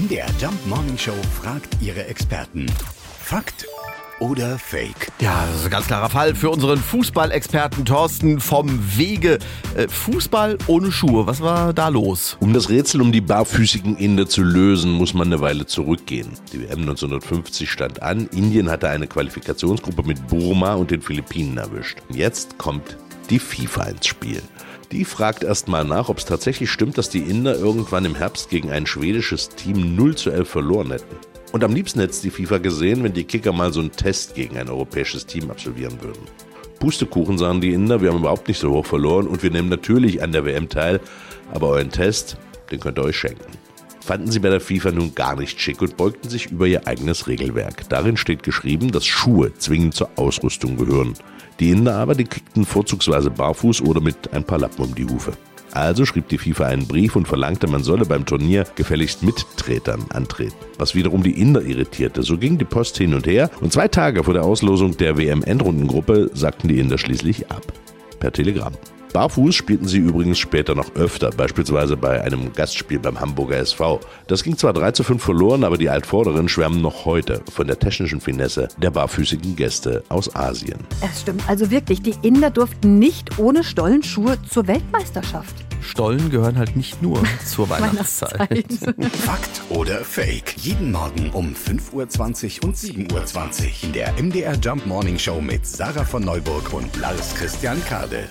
MDR Jump Morning Show fragt ihre Experten. Fakt oder Fake? Ja, das ist ein ganz klarer Fall für unseren Fußballexperten Thorsten vom Wege. Äh, Fußball ohne Schuhe, was war da los? Um das Rätsel um die barfüßigen Inder zu lösen, muss man eine Weile zurückgehen. Die WM 1950 stand an. Indien hatte eine Qualifikationsgruppe mit Burma und den Philippinen erwischt. Jetzt kommt die FIFA ins Spiel. Die fragt erstmal nach, ob es tatsächlich stimmt, dass die Inder irgendwann im Herbst gegen ein schwedisches Team 0 zu 11 verloren hätten. Und am liebsten hätte die FIFA gesehen, wenn die Kicker mal so einen Test gegen ein europäisches Team absolvieren würden. Pustekuchen, sagen die Inder, wir haben überhaupt nicht so hoch verloren und wir nehmen natürlich an der WM teil, aber euren Test, den könnt ihr euch schenken. Fanden sie bei der FIFA nun gar nicht schick und beugten sich über ihr eigenes Regelwerk. Darin steht geschrieben, dass Schuhe zwingend zur Ausrüstung gehören. Die Inder aber, die kriegten vorzugsweise barfuß oder mit ein paar Lappen um die Hufe. Also schrieb die FIFA einen Brief und verlangte, man solle beim Turnier gefälligst mit Tretern antreten. Was wiederum die Inder irritierte. So ging die Post hin und her und zwei Tage vor der Auslosung der WM-Endrundengruppe sagten die Inder schließlich ab. Per Telegramm. Barfuß spielten sie übrigens später noch öfter, beispielsweise bei einem Gastspiel beim Hamburger SV. Das ging zwar 3 zu 5 verloren, aber die Altvorderen schwärmen noch heute von der technischen Finesse der barfüßigen Gäste aus Asien. Es stimmt also wirklich, die Inder durften nicht ohne Stollenschuhe zur Weltmeisterschaft. Stollen gehören halt nicht nur zur Weihnachtszeit. Weihnachtszeit. Fakt oder Fake? Jeden Morgen um 5.20 Uhr und 7.20 Uhr in der MDR Jump Morning Show mit Sarah von Neuburg und Lars Christian Kade.